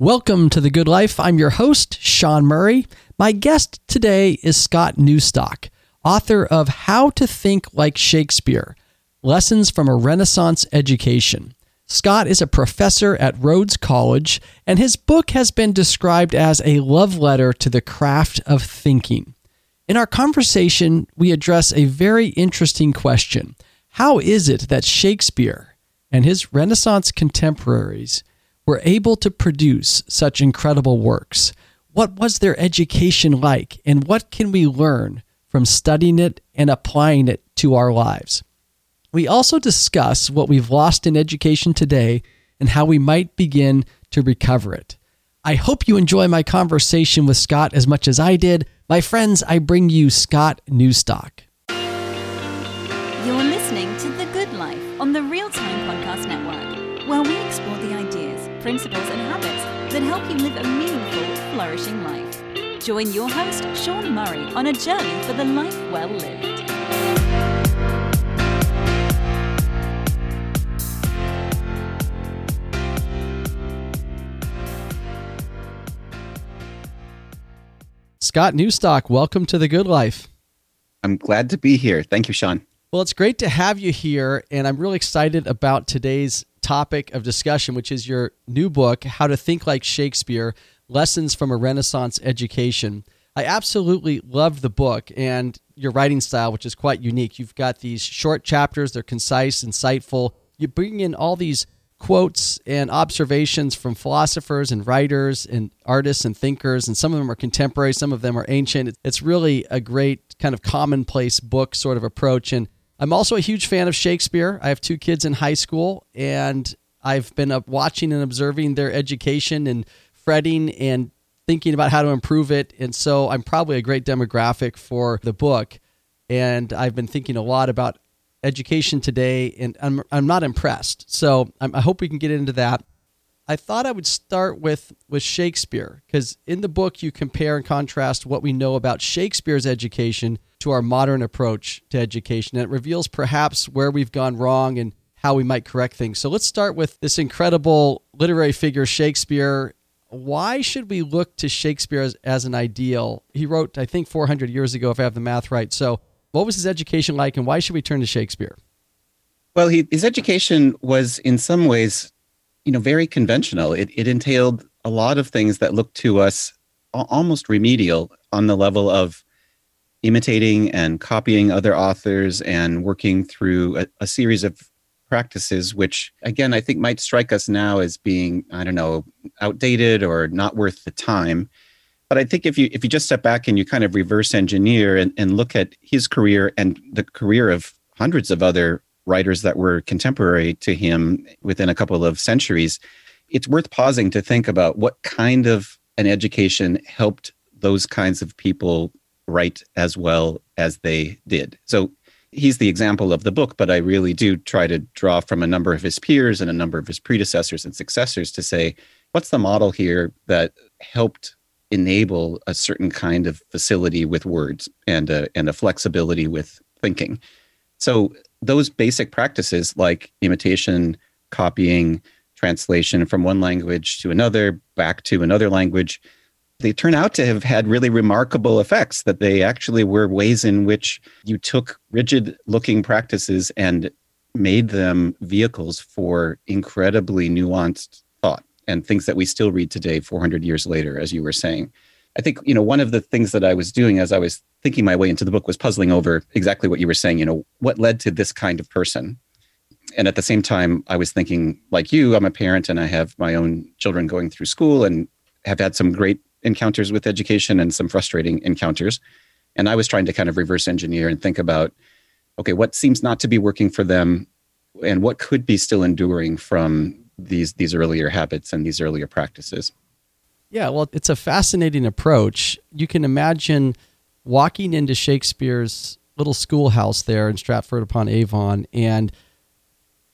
Welcome to The Good Life. I'm your host, Sean Murray. My guest today is Scott Newstok, author of How to Think Like Shakespeare Lessons from a Renaissance Education. Scott is a professor at Rhodes College, and his book has been described as a love letter to the craft of thinking. In our conversation, we address a very interesting question How is it that Shakespeare and his Renaissance contemporaries were able to produce such incredible works? What was their education like, and what can we learn from studying it and applying it to our lives? We also discuss what we've lost in education today and how we might begin to recover it. I hope you enjoy my conversation with Scott as much as I did. My friends, I bring you Scott Newstok. You're listening to The Good Life on the Real Time Podcast Network, where we explore principles, and habits that help you live a meaningful, flourishing life. Join your host, Sean Murray, on a journey for the life well lived. Scott Newstok, welcome to the Good Life. I'm glad to be here. Thank you, Sean. Well, it's great to have you here, and I'm really excited about today's topic of discussion, which is your new book, How to Think Like Shakespeare Lessons from a Renaissance Education. I absolutely loved the book and your writing style, which is quite unique. You've got these short chapters, they're concise, insightful. You bring in all these quotes and observations from philosophers and writers and artists and thinkers, and some of them are contemporary, some of them are ancient. It's really a great kind of commonplace book sort of approach. And I'm also a huge fan of Shakespeare. I have two kids in high school, and I've been watching and observing their education and fretting and thinking about how to improve it. And so I'm probably a great demographic for the book. And I've been thinking a lot about education today, and I'm, I'm not impressed. So I'm, I hope we can get into that. I thought I would start with, with Shakespeare, because in the book you compare and contrast what we know about Shakespeare's education to our modern approach to education. And it reveals perhaps where we've gone wrong and how we might correct things. So let's start with this incredible literary figure, Shakespeare. Why should we look to Shakespeare as, as an ideal? He wrote, I think, 400 years ago, if I have the math right. So what was his education like, and why should we turn to Shakespeare? Well, he, his education was in some ways, you know, very conventional. It, it entailed a lot of things that looked to us almost remedial on the level of imitating and copying other authors and working through a, a series of practices, which again, I think might strike us now as being, I don't know, outdated or not worth the time. But I think if you if you just step back and you kind of reverse engineer and, and look at his career and the career of hundreds of other writers that were contemporary to him within a couple of centuries, it's worth pausing to think about what kind of an education helped those kinds of people write as well as they did. So he's the example of the book, but I really do try to draw from a number of his peers and a number of his predecessors and successors to say, what's the model here that helped enable a certain kind of facility with words and a, and a flexibility with thinking? So those basic practices like imitation, copying, translation from one language to another, back to another language, they turn out to have had really remarkable effects that they actually were ways in which you took rigid looking practices and made them vehicles for incredibly nuanced thought and things that we still read today 400 years later as you were saying. I think you know one of the things that i was doing as i was thinking my way into the book was puzzling over exactly what you were saying you know what led to this kind of person? And at the same time i was thinking like you i'm a parent and i have my own children going through school and have had some great encounters with education and some frustrating encounters. And I was trying to kind of reverse engineer and think about okay, what seems not to be working for them and what could be still enduring from these these earlier habits and these earlier practices. Yeah, well, it's a fascinating approach. You can imagine walking into Shakespeare's little schoolhouse there in Stratford upon Avon and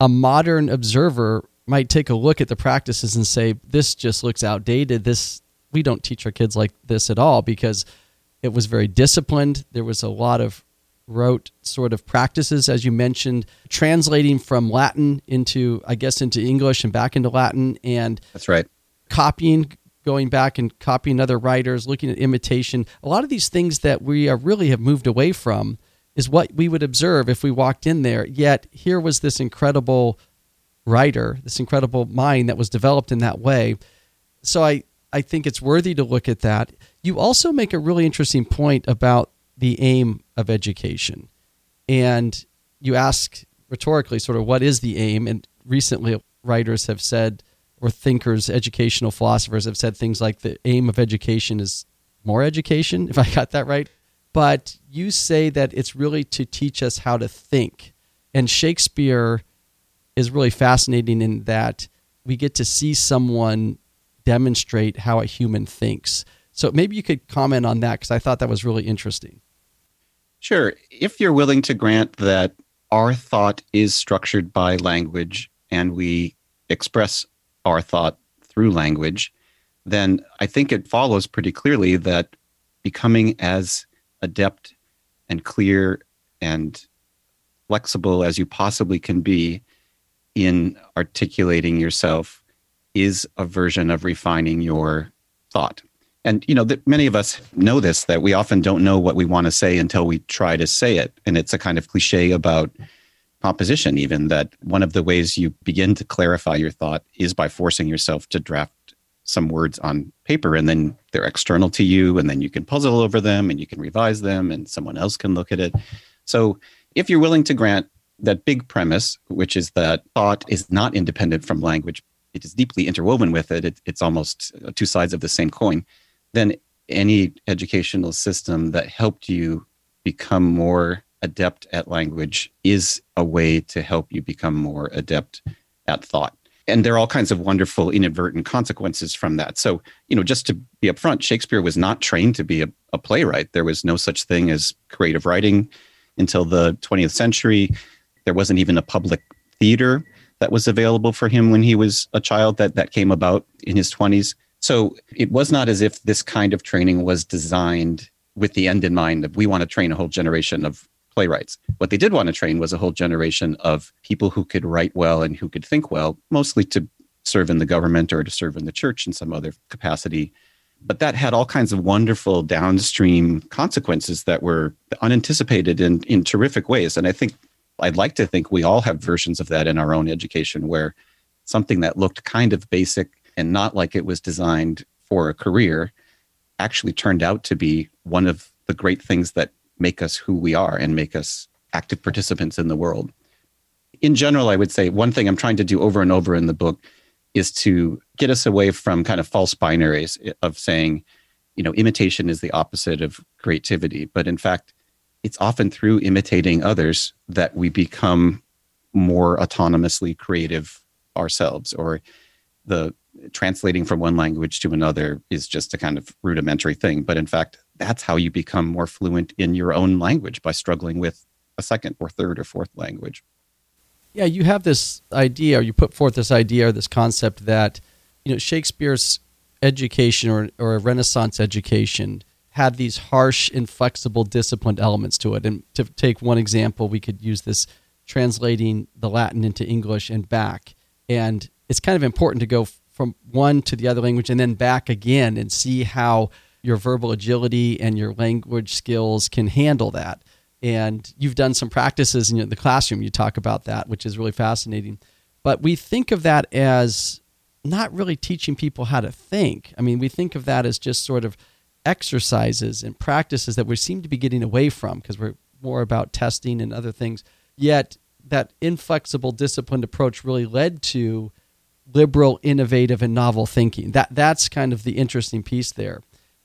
a modern observer might take a look at the practices and say this just looks outdated. This we don't teach our kids like this at all because it was very disciplined. There was a lot of rote sort of practices, as you mentioned, translating from Latin into, I guess, into English and back into Latin. And that's right. copying, going back and copying other writers, looking at imitation. A lot of these things that we are really have moved away from is what we would observe if we walked in there. Yet here was this incredible writer, this incredible mind that was developed in that way. So I, I think it's worthy to look at that. You also make a really interesting point about the aim of education. And you ask rhetorically, sort of, what is the aim? And recently, writers have said, or thinkers, educational philosophers have said things like the aim of education is more education, if I got that right. But you say that it's really to teach us how to think. And Shakespeare is really fascinating in that we get to see someone demonstrate how a human thinks. So maybe you could comment on that because I thought that was really interesting. Sure. If you're willing to grant that our thought is structured by language and we express our thought through language, then I think it follows pretty clearly that becoming as adept and clear and flexible as you possibly can be in articulating yourself is a version of refining your thought. And you know that many of us know this that we often don't know what we want to say until we try to say it. And it's a kind of cliche about composition even that one of the ways you begin to clarify your thought is by forcing yourself to draft some words on paper and then they're external to you and then you can puzzle over them and you can revise them and someone else can look at it. So if you're willing to grant that big premise, which is that thought is not independent from language, it is deeply interwoven with it, it it's almost uh, two sides of the same coin, then any educational system that helped you become more adept at language is a way to help you become more adept at thought. And there are all kinds of wonderful inadvertent consequences from that. So, you know, just to be upfront, Shakespeare was not trained to be a, a playwright. There was no such thing as creative writing until the 20th century. There wasn't even a public theater that was available for him when he was a child that, that came about in his 20s. So it was not as if this kind of training was designed with the end in mind that we want to train a whole generation of playwrights. What they did want to train was a whole generation of people who could write well and who could think well, mostly to serve in the government or to serve in the church in some other capacity. But that had all kinds of wonderful downstream consequences that were unanticipated in, in terrific ways. And I think I'd like to think we all have versions of that in our own education where something that looked kind of basic and not like it was designed for a career actually turned out to be one of the great things that make us who we are and make us active participants in the world. In general, I would say one thing I'm trying to do over and over in the book is to get us away from kind of false binaries of saying, you know, imitation is the opposite of creativity. But in fact, it's often through imitating others that we become more autonomously creative ourselves or the translating from one language to another is just a kind of rudimentary thing. But in fact that's how you become more fluent in your own language by struggling with a second or third or fourth language. Yeah you have this idea or you put forth this idea or this concept that you know shakespeare's education or, or a renaissance education had these harsh, inflexible, disciplined elements to it. And to take one example, we could use this translating the Latin into English and back. And it's kind of important to go from one to the other language and then back again and see how your verbal agility and your language skills can handle that. And you've done some practices in the classroom. You talk about that, which is really fascinating. But we think of that as not really teaching people how to think. I mean, we think of that as just sort of exercises and practices that we seem to be getting away from because we're more about testing and other things. Yet that inflexible, disciplined approach really led to liberal, innovative, and novel thinking. That that's kind of the interesting piece there.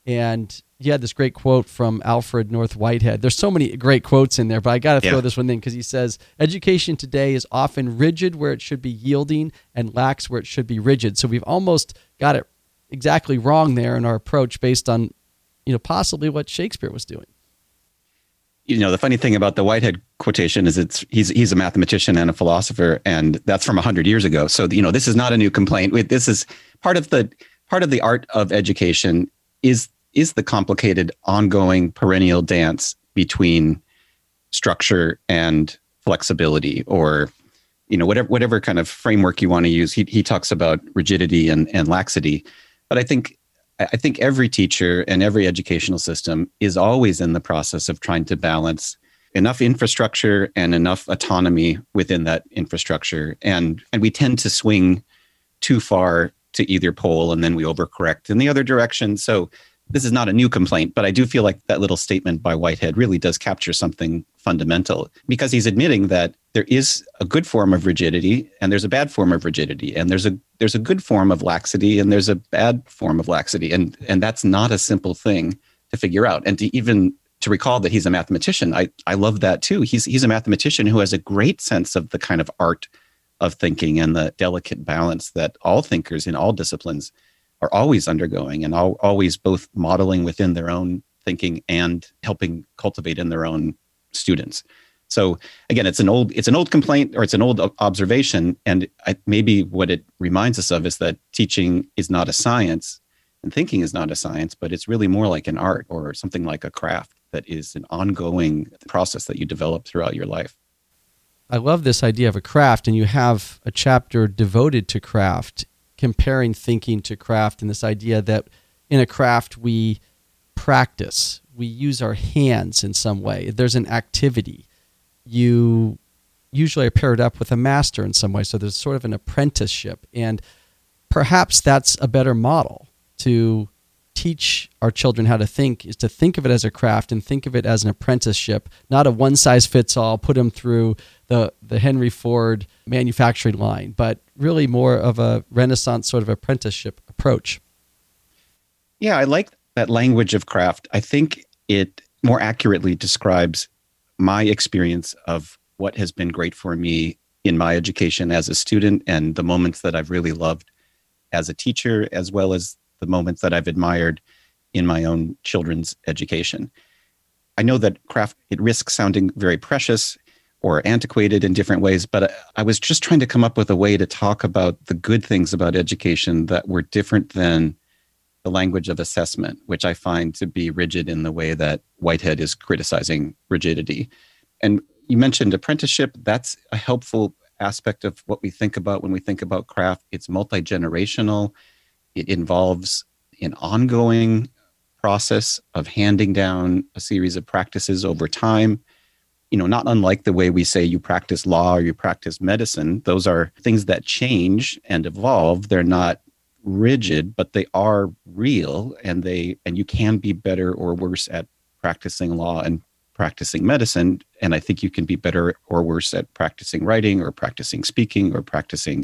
And you had this great quote from Alfred North Whitehead. There's so many great quotes in there, but I got to throw yeah. this one in because he says, Education today is often rigid where it should be yielding and lax where it should be rigid. So we've almost got it exactly wrong there in our approach based on you know, possibly what Shakespeare was doing. You know, the funny thing about the Whitehead quotation is it's he's he's a mathematician and a philosopher, and that's from hundred years ago. So you know, this is not a new complaint. This is part of the part of the art of education is is the complicated, ongoing, perennial dance between structure and flexibility, or you know whatever whatever kind of framework you want to use he, he talks about rigidity and, and laxity but i think i think every teacher and every educational system is always in the process of trying to balance enough infrastructure and enough autonomy within that infrastructure. And and we tend to swing too far to either pole and then we overcorrect in the other direction. So this is not a new complaint, but I do feel like that little statement by Whitehead really does capture something fundamental because he's admitting that there is a good form of rigidity and there's a bad form of rigidity and there's a there's a good form of laxity and there's a bad form of laxity. And and that's not a simple thing to figure out. And to even to recall that he's a mathematician I I love that too. He's he's a mathematician who has a great sense of the kind of art of thinking and the delicate balance that all thinkers in all disciplines are always undergoing and always both modeling within their own thinking and helping cultivate in their own students. So again, it's an old it's an old complaint or it's an old observation, and I, maybe what it reminds us of is that teaching is not a science, and thinking is not a science, but it's really more like an art or something like a craft that is an ongoing process that you develop throughout your life. I love this idea of a craft, and you have a chapter devoted to craft comparing thinking to craft and this idea that in a craft we practice, we use our hands in some way. There's an activity. You usually are paired up with a master in some way, so there's sort of an apprenticeship. And perhaps that's a better model to teach our children how to think is to think of it as a craft and think of it as an apprenticeship, not a one size fits all, put them through the, the Henry Ford manufacturing line, but really more of a Renaissance sort of apprenticeship approach. Yeah, I like that language of craft. I think it more accurately describes my experience of what has been great for me in my education as a student and the moments that I've really loved as a teacher, as well as the moments that I've admired in my own children's education. I know that craft it risks sounding very precious or antiquated in different ways, but I was just trying to come up with a way to talk about the good things about education that were different than the language of assessment, which I find to be rigid in the way that Whitehead is criticizing rigidity. And you mentioned apprenticeship. That's a helpful aspect of what we think about when we think about craft. It's multi generational, it involves an ongoing process of handing down a series of practices over time you know, not unlike the way we say you practice law or you practice medicine. Those are things that change and evolve. They're not rigid, but they are real and they and you can be better or worse at practicing law and practicing medicine. And I think you can be better or worse at practicing writing or practicing speaking or practicing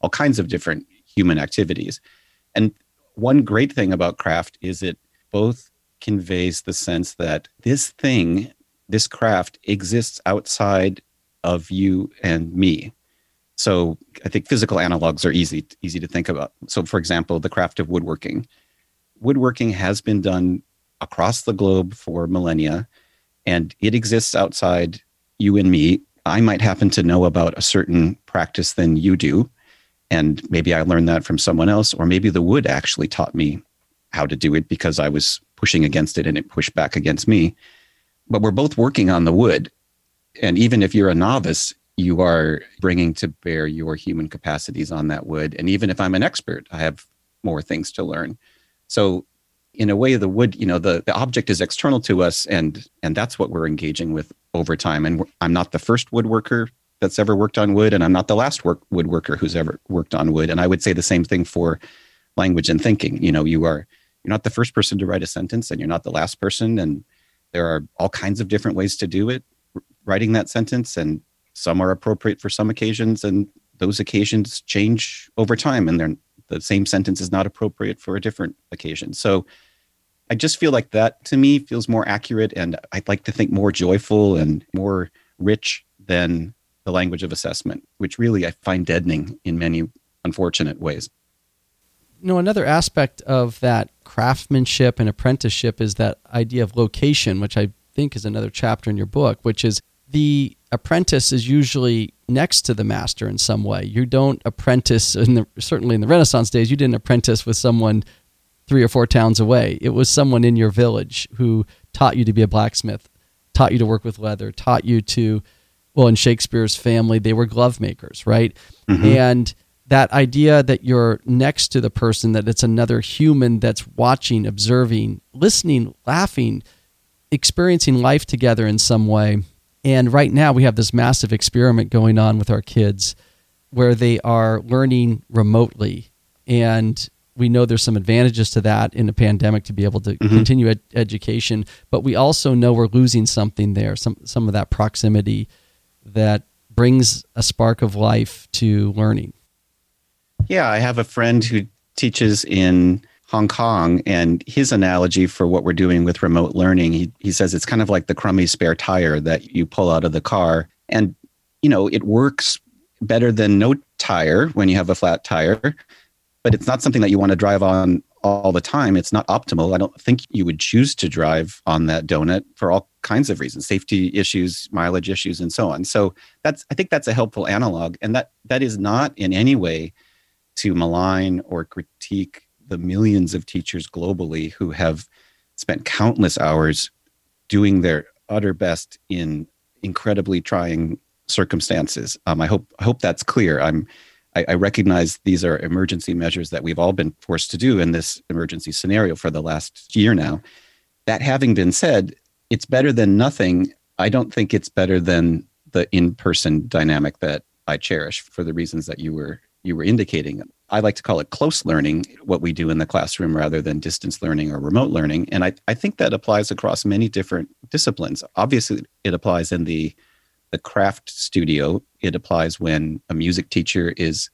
all kinds of different human activities. And one great thing about craft is it both conveys the sense that this thing this craft exists outside of you and me. So I think physical analogs are easy easy to think about. So for example, the craft of woodworking. Woodworking has been done across the globe for millennia and it exists outside you and me. I might happen to know about a certain practice than you do and maybe I learned that from someone else or maybe the wood actually taught me how to do it because I was pushing against it and it pushed back against me but we're both working on the wood. And even if you're a novice, you are bringing to bear your human capacities on that wood. And even if I'm an expert, I have more things to learn. So, in a way, the wood, you know, the, the object is external to us, and and that's what we're engaging with over time. And I'm not the first woodworker that's ever worked on wood, and I'm not the last work, woodworker who's ever worked on wood. And I would say the same thing for language and thinking. You know, you are you're not the first person to write a sentence, and you're not the last person, and there are all kinds of different ways to do it, writing that sentence, and some are appropriate for some occasions, and those occasions change over time, and the same sentence is not appropriate for a different occasion. So I just feel like that to me feels more accurate, and I'd like to think more joyful and more rich than the language of assessment, which really I find deadening in many unfortunate ways you know, another aspect of that craftsmanship and apprenticeship is that idea of location, which I think is another chapter in your book, which is the apprentice is usually next to the master in some way. You don't apprentice in the certainly in the Renaissance days, you didn't apprentice with someone three or four towns away. It was someone in your village who taught you to be a blacksmith, taught you to work with leather, taught you to well, in Shakespeare's family, they were glove makers, right? Mhm. And that idea that you're next to the person, that it's another human that's watching, observing, listening, laughing, experiencing life together in some way. And right now, we have this massive experiment going on with our kids where they are learning remotely. And we know there's some advantages to that in a pandemic to be able to continue ed- education, but we also know we're losing something there, some some of that proximity that brings a spark of life to learning. Yeah, I have a friend who teaches in Hong Kong, and his analogy for what we're doing with remote learning, he, he says it's kind of like the crummy spare tire that you pull out of the car. And, you know, it works better than no tire when you have a flat tire, but it's not something that you want to drive on all the time. It's not optimal. I don't think you would choose to drive on that donut for all kinds of reasons, safety issues, mileage issues, and so on. So that's I think that's a helpful analog. And that that is not in any way to malign or critique the millions of teachers globally who have spent countless hours doing their utter best in incredibly trying circumstances. Um, I hope I hope that's clear. I'm I, I recognize these are emergency measures that we've all been forced to do in this emergency scenario for the last year now. That having been said, it's better than nothing. I don't think it's better than the in-person dynamic that I cherish for the reasons that you were you were indicating. I like to call it close learning, what we do in the classroom rather than distance learning or remote learning. And I, I think that applies across many different disciplines. Obviously, it applies in the the craft studio. It applies when a music teacher is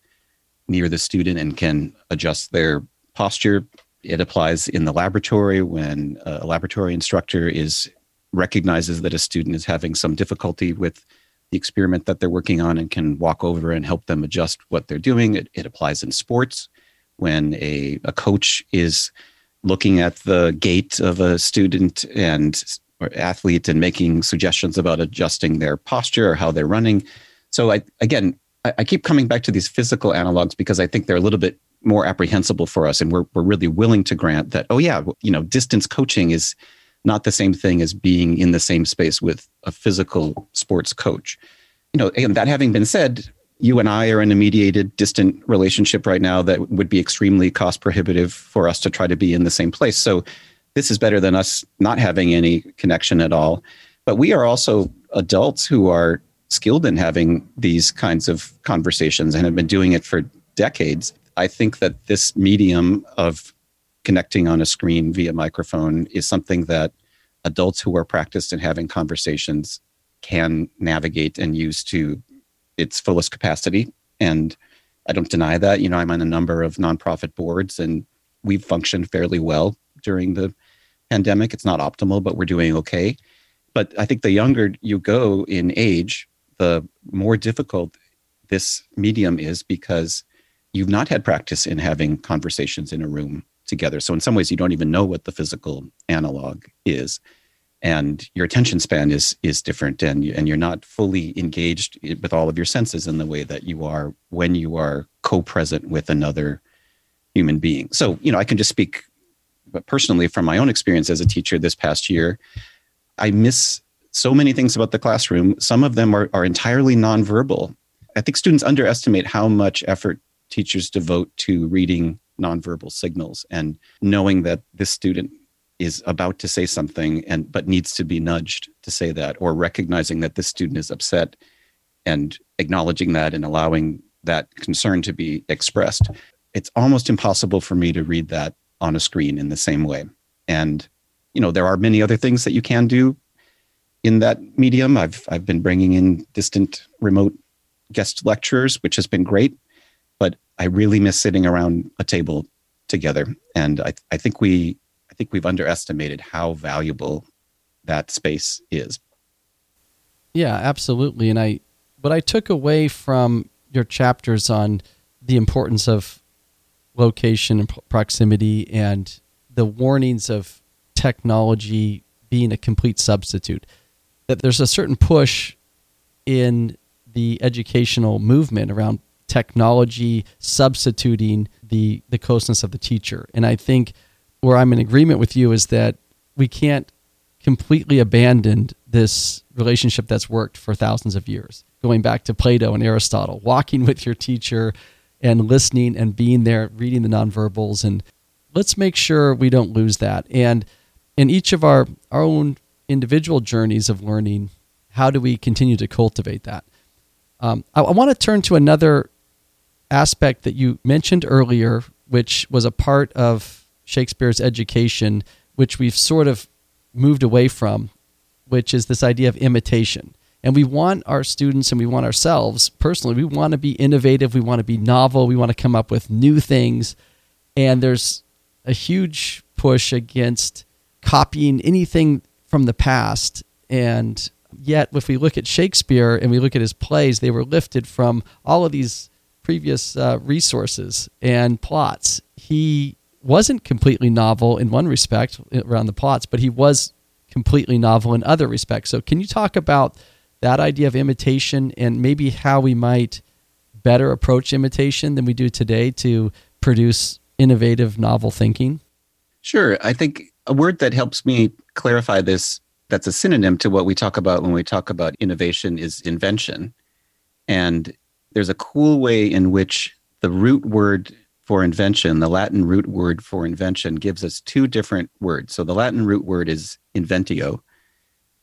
near the student and can adjust their posture. It applies in the laboratory when a laboratory instructor is recognizes that a student is having some difficulty with the experiment that they're working on and can walk over and help them adjust what they're doing. It, it applies in sports when a, a coach is looking at the gait of a student and or athlete and making suggestions about adjusting their posture or how they're running. So I again, I, I keep coming back to these physical analogs because I think they're a little bit more apprehensible for us, and we're we're really willing to grant that. Oh yeah, you know, distance coaching is not the same thing as being in the same space with a physical sports coach. You know, and that having been said, you and I are in a mediated distant relationship right now that would be extremely cost prohibitive for us to try to be in the same place. So this is better than us not having any connection at all. But we are also adults who are skilled in having these kinds of conversations and have been doing it for decades. I think that this medium of connecting on a screen via microphone is something that adults who are practiced in having conversations can navigate and use to its fullest capacity. And I don't deny that. You know, I'm on a number of nonprofit boards and we've functioned fairly well during the pandemic. It's not optimal, but we're doing okay. But I think the younger you go in age, the more difficult this medium is because you've not had practice in having conversations in a room together. So in some ways, you don't even know what the physical analog is, and your attention span is is different, and and you're not fully engaged with all of your senses in the way that you are when you are co-present with another human being. So you know, I can just speak personally from my own experience as a teacher this past year. I miss so many things about the classroom. Some of them are, are entirely nonverbal. I think students underestimate how much effort teachers devote to reading nonverbal signals and knowing that this student is about to say something and but needs to be nudged to say that or recognizing that this student is upset and acknowledging that and allowing that concern to be expressed it's almost impossible for me to read that on a screen in the same way and you know there are many other things that you can do in that medium i've i've been bringing in distant remote guest lecturers which has been great but I really miss sitting around a table together. And I, I think we I think we've underestimated how valuable that space is. Yeah, absolutely. And I what I took away from your chapters on the importance of location and proximity and the warnings of technology being a complete substitute that there's a certain push in the educational movement around technology substituting the the closeness of the teacher. And I think where I'm in agreement with you is that we can't completely abandon this relationship that's worked for thousands of years, going back to Plato and Aristotle, walking with your teacher and listening and being there, reading the nonverbals. And let's make sure we don't lose that. And in each of our, our own individual journeys of learning, how do we continue to cultivate that? Um, I, I want to turn to another aspect that you mentioned earlier, which was a part of Shakespeare's education, which we've sort of moved away from, which is this idea of imitation. And we want our students and we want ourselves personally, we want to be innovative, we want to be novel, we want to come up with new things. And there's a huge push against copying anything from the past. And yet, if we look at Shakespeare and we look at his plays, they were lifted from all of these previous uh, resources and plots. He wasn't completely novel in one respect around the plots, but he was completely novel in other respects. So, can you talk about that idea of imitation and maybe how we might better approach imitation than we do today to produce innovative, novel thinking? Sure. I think a word that helps me clarify this that's a synonym to what we talk about when we talk about innovation is invention. And there's a cool way in which the root word for invention, the Latin root word for invention, gives us two different words. So the Latin root word is inventio,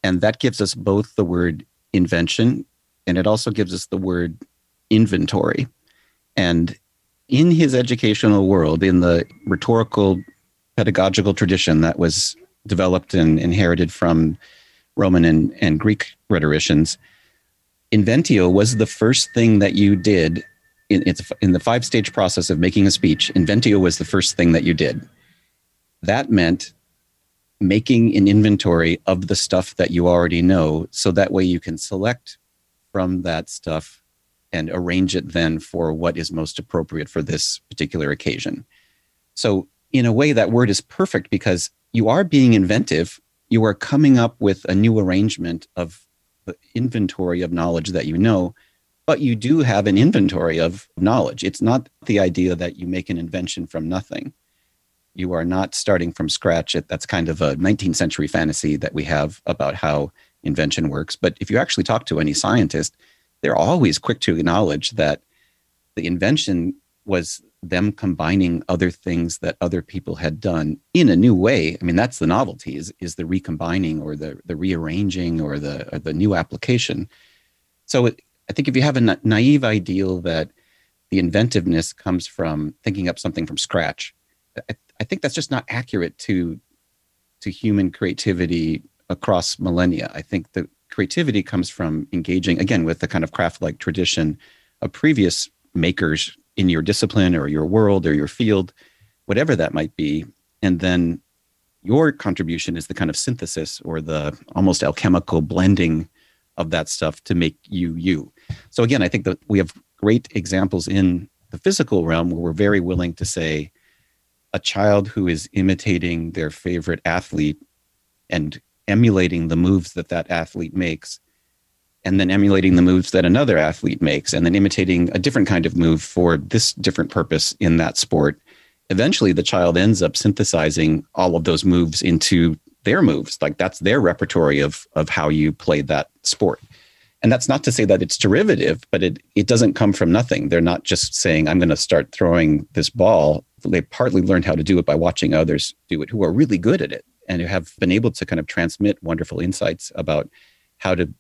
and that gives us both the word invention and it also gives us the word inventory. And in his educational world, in the rhetorical pedagogical tradition that was developed and inherited from Roman and, and Greek rhetoricians, inventio was the first thing that you did in, in the five stage process of making a speech. Inventio was the first thing that you did. That meant making an inventory of the stuff that you already know so that way you can select from that stuff and arrange it then for what is most appropriate for this particular occasion. So, in a way, that word is perfect because you are being inventive. You are coming up with a new arrangement of the inventory of knowledge that you know, but you do have an inventory of knowledge. It's not the idea that you make an invention from nothing. You are not starting from scratch. That's kind of a 19th century fantasy that we have about how invention works. But if you actually talk to any scientist, they're always quick to acknowledge that the invention was them combining other things that other people had done in a new way. I mean, that's the novelty is, is the recombining or the, the rearranging or the, or the new application. So it, I think if you have a na- naive ideal that the inventiveness comes from thinking up something from scratch, I, I think that's just not accurate to to human creativity across millennia. I think the creativity comes from engaging again with the kind of craft-like tradition of previous makers in your discipline or your world or your field, whatever that might be, and then your contribution is the kind of synthesis or the almost alchemical blending of that stuff to make you you. So again, I think that we have great examples in the physical realm where we're very willing to say, a child who is imitating their favorite athlete and emulating the moves that that athlete makes and then emulating the moves that another athlete makes and then imitating a different kind of move for this different purpose in that sport eventually the child ends up synthesizing all of those moves into their moves. Like that's their repertory of of how you play that sport and that's not to say that it's derivative but it it doesn't come from nothing they're not just saying i'm going to start throwing this ball they partly learned how to do it by watching others do it who are really good at it and who have been able to kind of transmit wonderful insights about how to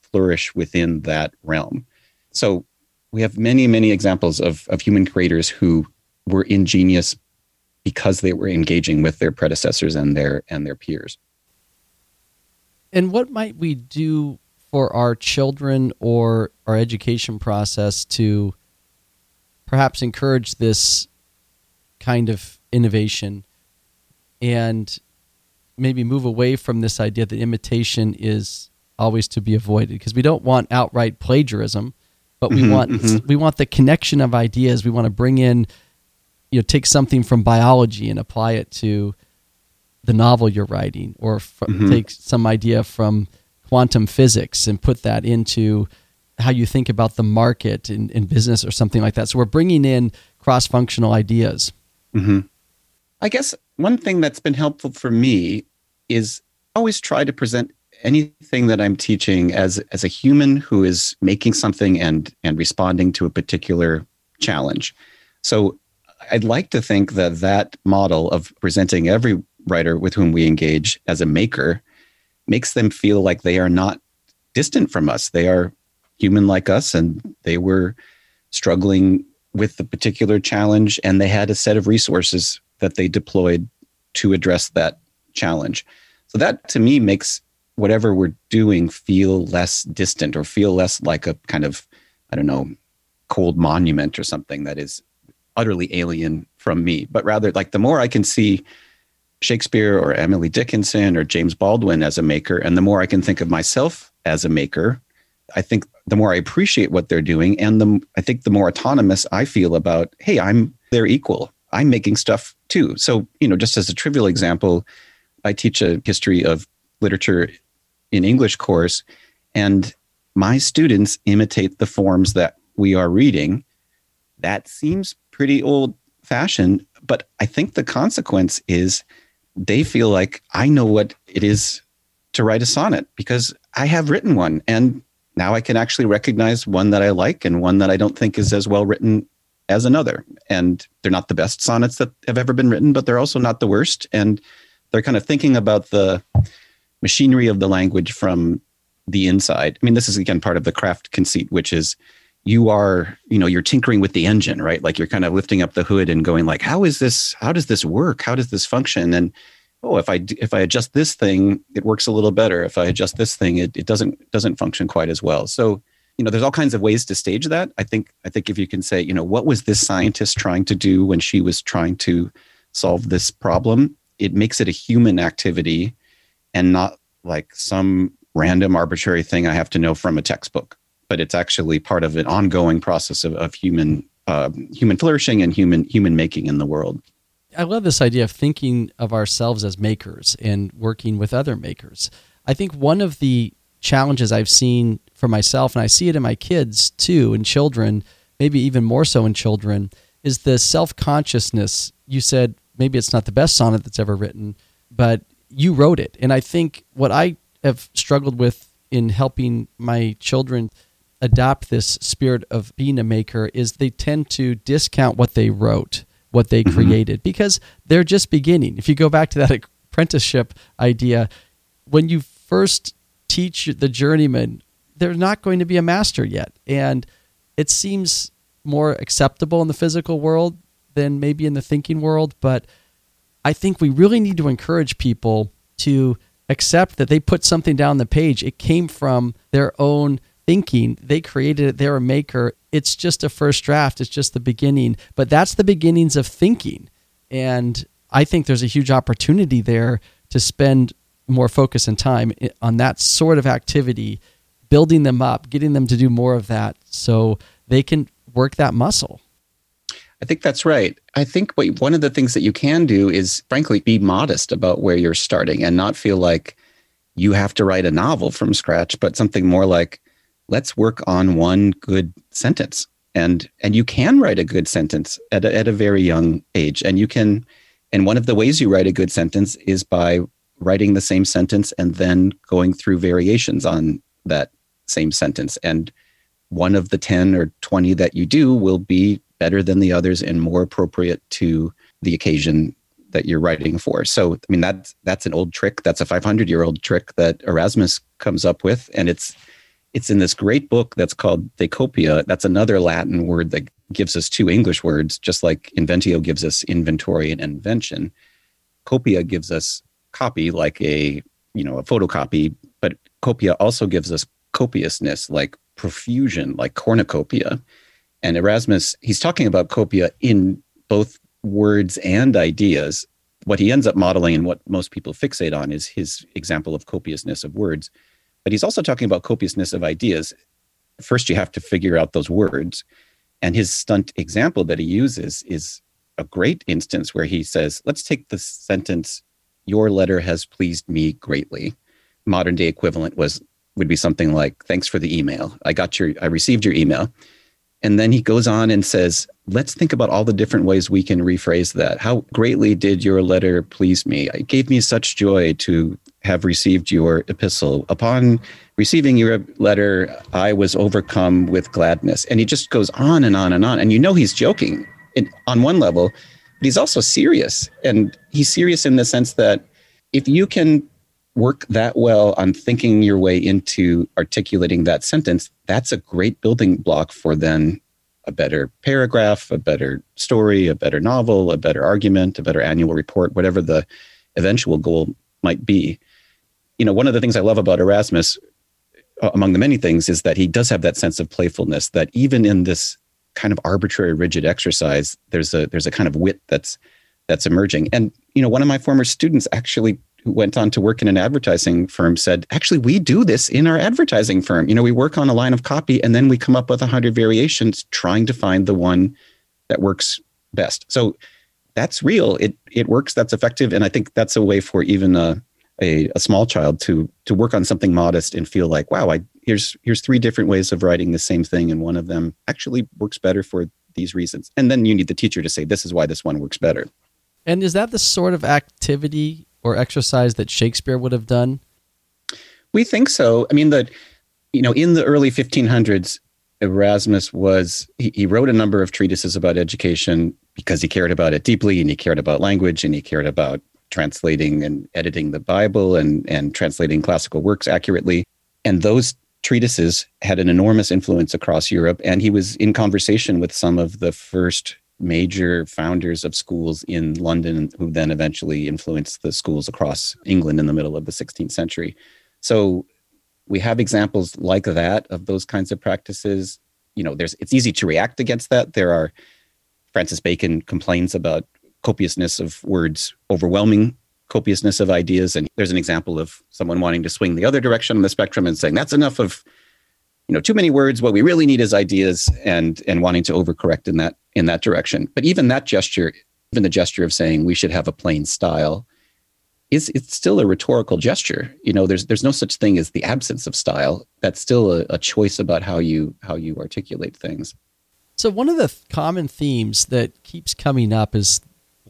flourish within that realm. So we have many, many examples of, of human creators who were ingenious because they were engaging with their predecessors and their and their peers. And what might we do for our children or our education process to perhaps encourage this kind of innovation and maybe move away from this idea that imitation is always to be avoided because we don't want outright plagiarism but we mm-hmm, want mm-hmm. we want the connection of ideas we want to bring in you know take something from biology and apply it to the novel you're writing or f- mm-hmm. take some idea from quantum physics and put that into how you think about the market in, in business or something like that so we're bringing in cross-functional ideas Mm-hmm. I guess one thing that's been helpful for me is always try to present anything that I'm teaching as as a human who is making something and and responding to a particular challenge. So I'd like to think that that model of presenting every writer with whom we engage as a maker makes them feel like they are not distant from us. They are human like us and they were struggling with the particular challenge and they had a set of resources that they deployed to address that challenge. So that to me makes whatever we're doing feel less distant or feel less like a kind of, I don't know, cold monument or something that is utterly alien from me, but rather like the more I can see Shakespeare or Emily Dickinson or James Baldwin as a maker, and the more I can think of myself as a maker, I think the more I appreciate what they're doing, and the I think the more autonomous I feel about, hey, I'm their equal. I'm making stuff too. So, you know, just as a trivial example, I teach a history of literature in English course, and my students imitate the forms that we are reading. That seems pretty old fashioned, but I think the consequence is they feel like I know what it is to write a sonnet because I have written one and now I can actually recognize one that I like and one that I don't think is as well written as another. And they're not the best sonnets that have ever been written, but they're also not the worst. And they're kind of thinking about the machinery of the language from the inside. I mean, this is again part of the craft conceit, which is you are, you know, you're tinkering with the engine, right? Like you're kind of lifting up the hood and going like, how is this, how does this work? How does this function? And oh, if I if I adjust this thing, it works a little better. If I adjust this thing, it, it doesn't doesn't function quite as well. So, you know, there's all kinds of ways to stage that. I think I think if you can say, you know, what was this scientist trying to do when she was trying to solve this problem, it makes it a human activity and not like some random arbitrary thing I have to know from a textbook. But it's actually part of an ongoing process of, of human uh, human flourishing and human human making in the world. I love this idea of thinking of ourselves as makers and working with other makers. I think one of the challenges I've seen for myself, and I see it in my kids too, and children, maybe even more so in children, is the self consciousness. You said maybe it's not the best sonnet that's ever written, but you wrote it. And I think what I have struggled with in helping my children adopt this spirit of being a maker is they tend to discount what they wrote what they mm-hmm. created because they're just beginning. If you go back to that apprenticeship idea, when you first teach the journeyman, they're not going to be a master yet. And it seems more acceptable in the physical world than maybe in the thinking world. But I think we really need to encourage people to accept that they put something down the page. It came from their own thinking. They created it, they're a maker. It's just a first draft, it's just the beginning. But that's the beginnings of thinking. And I think there's a huge opportunity there to spend more focus and time on that sort of activity, building them up, getting them to do more of that so they can work that muscle. I think that's right. I think what, one of the things that you can do is, frankly, be modest about where you're starting and not feel like you have to write a novel from scratch, but something more like, let's work on one good sentence and and you can write a good sentence at a, at a very young age and you can and one of the ways you write a good sentence is by writing the same sentence and then going through variations on that same sentence and one of the 10 or 20 that you do will be better than the others and more appropriate to the occasion that you're writing for. So, I mean, that's that's an old trick. That's a 500 year old trick that Erasmus comes up with, and it's it's in this great book that's called De Copia. That's another Latin word that gives us two English words, just like inventio gives us inventory and invention. Copia gives us copy, like a you know a photocopy, but copia also gives us copiousness, like profusion, like cornucopia. And Erasmus, he's talking about copia in both words and ideas. What he ends up modeling and what most people fixate on is his example of copiousness of words. But he's also talking about copiousness of ideas. First, you have to figure out those words. And his stunt example that he uses is a great instance where he says, let's take the sentence, your letter has pleased me greatly. Modern day equivalent was would be something like, thanks for the email. I got your I received your email. And then he goes on and says, let's think about all the different ways we can rephrase that. How greatly did your letter please me? It gave me such joy to have received your epistle. Upon receiving your letter, I was overcome with gladness. And he just goes on and on and on. And you know he's joking in, on one level, but he's also serious. And he's serious in the sense that if you can work that well on thinking your way into articulating that sentence, that's a great building block for then a better paragraph, a better story, a better novel, a better argument, a better annual report, whatever the eventual goal might be. You know, one of the things I love about Erasmus, among the many things, is that he does have that sense of playfulness that even in this kind of arbitrary, rigid exercise, there's a there's a kind of wit that's that's emerging. And you know, one of my former students actually who went on to work in an advertising firm said, actually, we do this in our advertising firm. You know, we work on a line of copy and then we come up with a hundred variations trying to find the one that works best. So that's real. It it works. That's effective, and I think that's a way for even a, a, a small child to to work on something modest and feel like, wow, I here's here's three different ways of writing the same thing, and one of them actually works better for these reasons. And then you need the teacher to say, this is why this one works better. And is that the sort of activity or exercise that Shakespeare would have done? We think so. I mean, the you know, in the early 1500s, Erasmus was he, he wrote a number of treatises about education because he cared about it deeply, and he cared about language, and he cared about translating and editing the Bible and and translating classical works accurately. And those treatises had an enormous influence across Europe, and he was in conversation with some of the first major founders of schools in London who then eventually influenced the schools across England in the middle of the 16th century. So we have examples like that of those kinds of practices. You know, there's it's easy to react against that. There are Francis Bacon complains about copiousness of words, overwhelming copiousness of ideas. And there's an example of someone wanting to swing the other direction on the spectrum and saying that's enough of you know too many words. What we really need is ideas and and wanting to overcorrect in that in that direction. But even that gesture even the gesture of saying we should have a plain style is it's still a rhetorical gesture. You know there's there's no such thing as the absence of style. That's still a, a choice about how you how you articulate things. So one of the common themes that keeps coming up is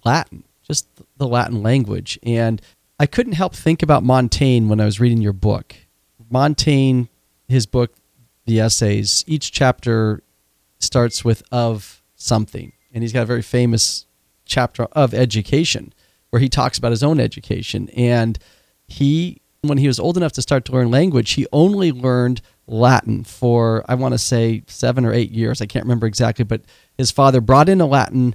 latin just the latin language and i couldn't help think about montaigne when i was reading your book montaigne his book the essays, each chapter starts with of something. And he's got a very famous chapter of education where he talks about his own education. And he, when he was old enough to start to learn language, he only learned Latin for, I want to say, seven or eight years. I can't remember exactly, but his father brought in a Latin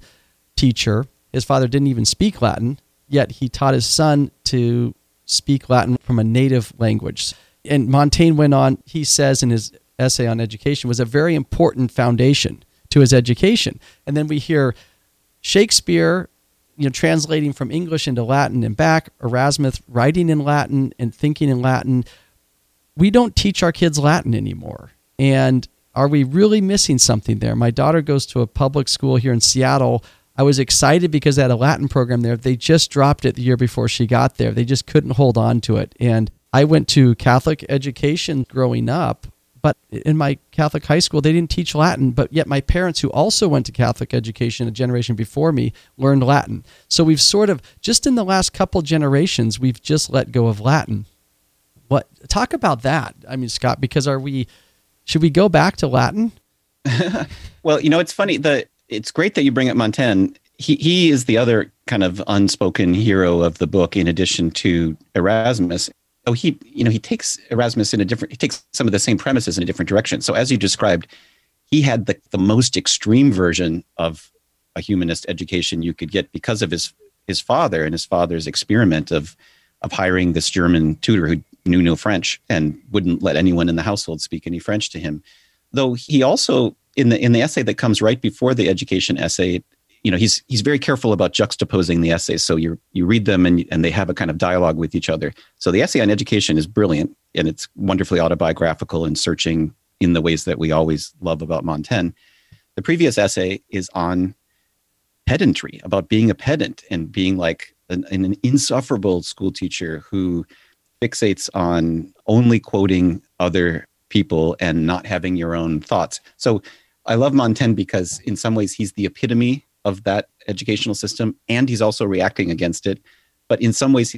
teacher. His father didn't even speak Latin, yet he taught his son to speak Latin from a native language. And Montaigne went on, he says in his essay on education was a very important foundation to his education. And then we hear Shakespeare, you know, translating from English into Latin and back, Erasmus writing in Latin and thinking in Latin. We don't teach our kids Latin anymore. And are we really missing something there? My daughter goes to a public school here in Seattle. I was excited because they had a Latin program there. They just dropped it the year before she got there. They just couldn't hold on to it. And I went to Catholic education growing up, but in my Catholic high school, they didn't teach Latin, but yet my parents, who also went to Catholic education a generation before me, learned Latin. So we've sort of, just in the last couple generations, we've just let go of Latin. What talk about that? I mean, Scott, because are we should we go back to Latin? well, you know, it's funny. The it's great that you bring up Montaigne. He he is the other kind of unspoken hero of the book, in addition to Erasmus. Oh he you know he takes erasmus in a different he takes some of the same premises in a different direction. So as you described he had the, the most extreme version of a humanist education you could get because of his his father and his father's experiment of of hiring this german tutor who knew no french and wouldn't let anyone in the household speak any french to him. Though he also in the in the essay that comes right before the education essay you know he's he's very careful about juxtaposing the essays so you you read them and and they have a kind of dialogue with each other. So the essay on education is brilliant and it's wonderfully autobiographical and searching in the ways that we always love about Montaigne. The previous essay is on pedantry about being a pedant and being like an, an insufferable school teacher who fixates on only quoting other people and not having your own thoughts. So I love Montaigne because in some ways he's the epitome of that educational system and he's also reacting against it but in some ways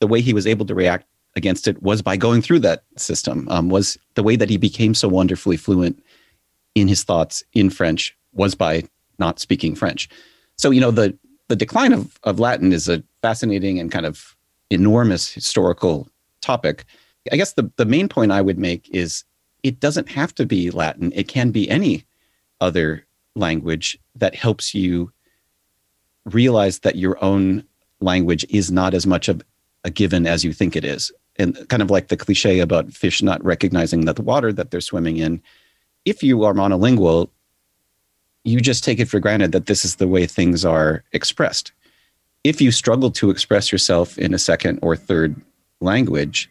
the way he was able to react against it was by going through that system. Um, was the way that he became so wonderfully fluent in his thoughts in French was by not speaking French. So you know the the decline of, of Latin is a fascinating and kind of enormous historical topic. I guess the, the main point I would make is it doesn't have to be Latin. It can be any other language that helps you realize that your own language is not as much of a given as you think it is. And kind of like the cliche about fish not recognizing that the water that they're swimming in. If you are monolingual, you just take it for granted that this is the way things are expressed. If you struggle to express yourself in a second or third language,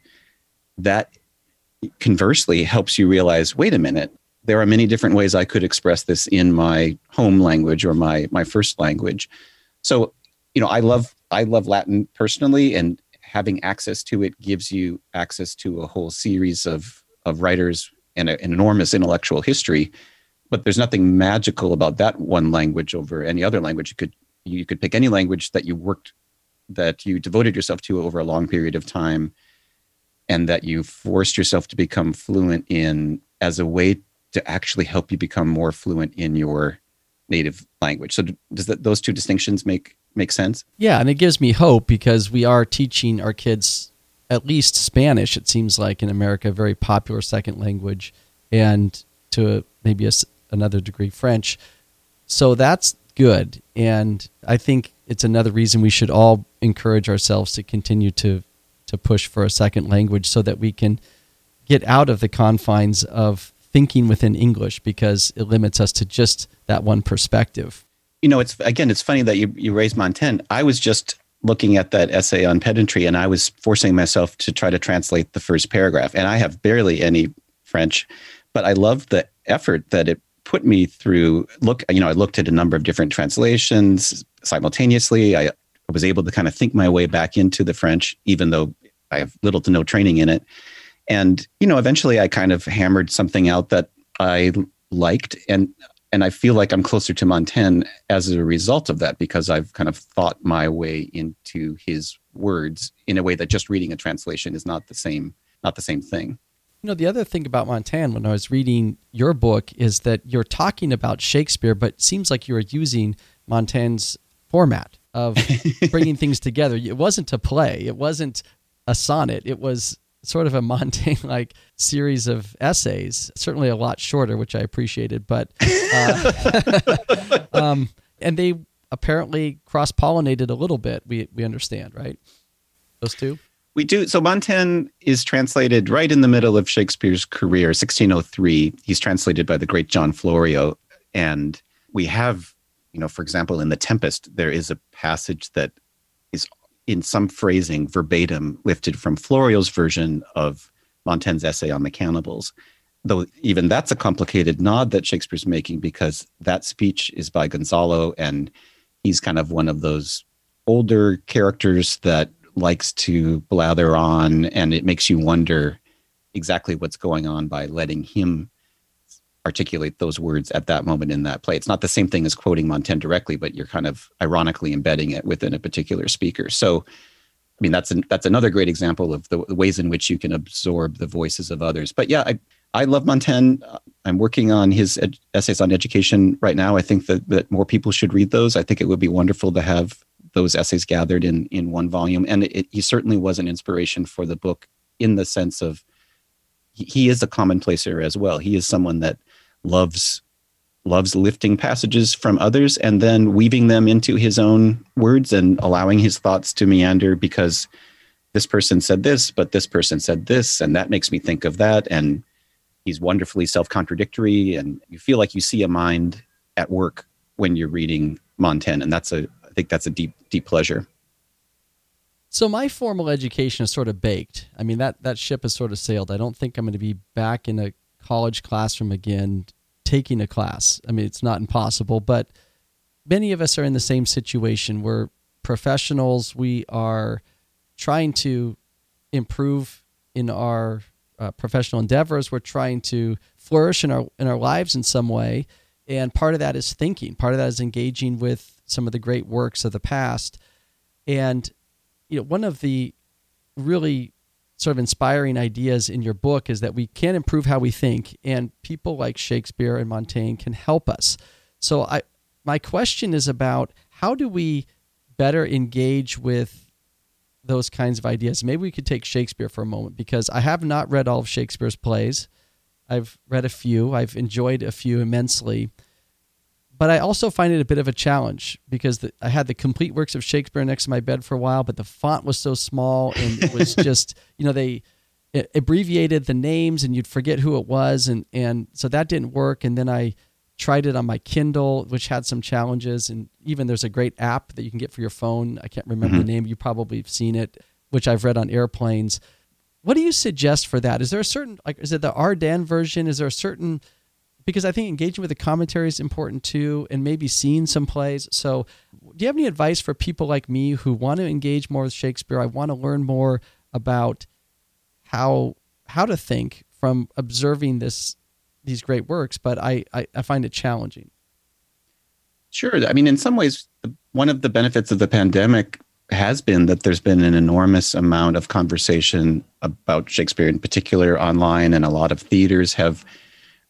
that conversely helps you realize wait a minute, there are many different ways I could express this in my home language or my, my first language. So, you know, I love I love Latin personally, and having access to it gives you access to a whole series of of writers and a, an enormous intellectual history but there's nothing magical about that one language over any other language you could you could pick any language that you worked that you devoted yourself to over a long period of time and that you forced yourself to become fluent in as a way to actually help you become more fluent in your native language so does that those two distinctions make make sense yeah and it gives me hope because we are teaching our kids at least spanish it seems like in america a very popular second language and to maybe a, another degree French. So that's good. And I think it's another reason we should all encourage ourselves to continue to, to push for a second language so that we can get out of the confines of thinking within English because it limits us to just that one perspective. You know, it's again, it's funny that you, you raised Montaigne. I was just looking at that essay on pedantry and I was forcing myself to try to translate the first paragraph. And I have barely any French, but I love the effort that it put me through look you know i looked at a number of different translations simultaneously i was able to kind of think my way back into the french even though i have little to no training in it and you know eventually i kind of hammered something out that i liked and and i feel like i'm closer to montaigne as a result of that because i've kind of thought my way into his words in a way that just reading a translation is not the same not the same thing. You know, the other thing about Montaigne when I was reading your book is that you're talking about Shakespeare, but it seems like you were using Montaigne's format of bringing things together. It wasn't a play, it wasn't a sonnet, it was sort of a Montaigne like series of essays, certainly a lot shorter, which I appreciated. But, uh, um, and they apparently cross pollinated a little bit, we, we understand, right? Those two? We do. So Montaigne is translated right in the middle of Shakespeare's career, 1603. He's translated by the great John Florio. And we have, you know, for example, in The Tempest, there is a passage that is in some phrasing verbatim lifted from Florio's version of Montaigne's essay on the cannibals. Though even that's a complicated nod that Shakespeare's making because that speech is by Gonzalo and he's kind of one of those older characters that likes to blather on, and it makes you wonder exactly what's going on by letting him articulate those words at that moment in that play. It's not the same thing as quoting Montaigne directly, but you're kind of ironically embedding it within a particular speaker. So, I mean, that's an, that's another great example of the, the, ways in which you can absorb the voices of others. But yeah, I I love Montaigne. I'm working on his ed- essays on education right now. I think that that more people should read those. I think it would be wonderful to have those essays gathered in in one volume. And it, he certainly was an inspiration for the book in the sense of he, is a commonplacer as well. He is someone that loves loves lifting passages from others and then weaving them into his own words and allowing his thoughts to meander because this person said this, but this person said this, and that makes me think of that. And he's wonderfully self contradictory, and you feel like you see a mind at work when you're reading Montaigne, and that's a I think that's a deep deep pleasure. So my formal education is sort of baked. I mean that that ship has sort of sailed. I don't think I'm going to be back in a college classroom again taking a class. I mean it's not impossible, but many of us are in the same situation. We're professionals. We are trying to improve in our uh, professional endeavors. We're trying to flourish in our in our lives in some way, and part of that is thinking. Part of that is engaging with some of the great works of the past. And you know, one of the really sort of inspiring ideas in your book is that we can improve how we think, and people like Shakespeare and Montaigne can help us. So, I my question is about how do we better engage with those kinds of ideas? Maybe we could take Shakespeare for a moment because I have not read all of Shakespeare's plays. I've read a few. I've enjoyed a few immensely but I also find it a bit of a challenge because the, I had the complete works of Shakespeare next to my bed for a while, but the font was so small and it was just, you know, they abbreviated the names and you'd forget who it was. And, and so that didn't work. And then I tried it on my Kindle, which had some challenges. And even there's a great app that you can get for your phone. I can't remember mm-hmm. the name. You probably have seen it, which I've read on airplanes. What do you suggest for that? Is there a certain, like, is it the Arden version? Is there a certain, because I think engaging with the commentary is important too, and maybe seeing some plays. So, do you have any advice for people like me who want to engage more with Shakespeare? I want to learn more about how how to think from observing this these great works, but I, I, I find it challenging. Sure. I mean, in some ways, one of the benefits of the pandemic has been that there's been an enormous amount of conversation about Shakespeare in particular online, and a lot of theaters have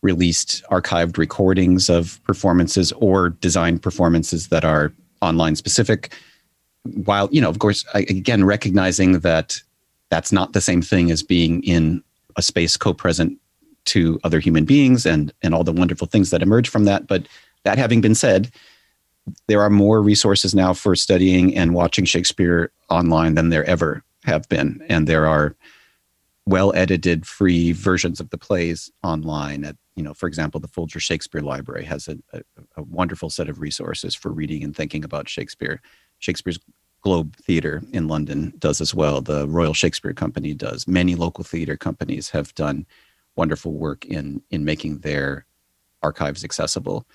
released archived recordings of performances or designed performances that are online specific. While you know of course again recognizing that that's not the same thing as being in a space co-present to other human beings and and all the wonderful things that emerge from that. But that having been said there are more resources now for studying and watching shakespeare online than there ever have been. And there are well edited free versions of the plays online at you know for example the folger shakespeare library has a, a, a, wonderful set of resources for reading and thinking about shakespeare. Shakespeare's globe theater in london does as well. The royal shakespeare company does. Many local theater companies have done wonderful work in in making their archives accessible.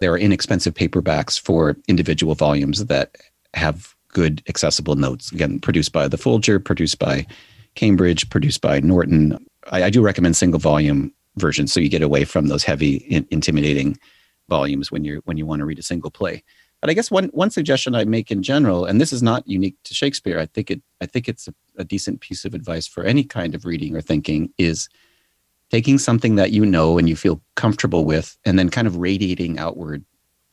There are inexpensive paperbacks for individual volumes that have good accessible notes. Again produced by the folger produced by Cambridge, produced by Norton. I, I do recommend single volume versions, so you get away from those heavy, in, intimidating volumes when you're when you want to read a single play. But I guess one one suggestion I make in general, and this is not unique to Shakespeare, I think it I think it's a, a decent piece of advice for any kind of reading or thinking is taking something that you know and you feel comfortable with, and then kind of radiating outward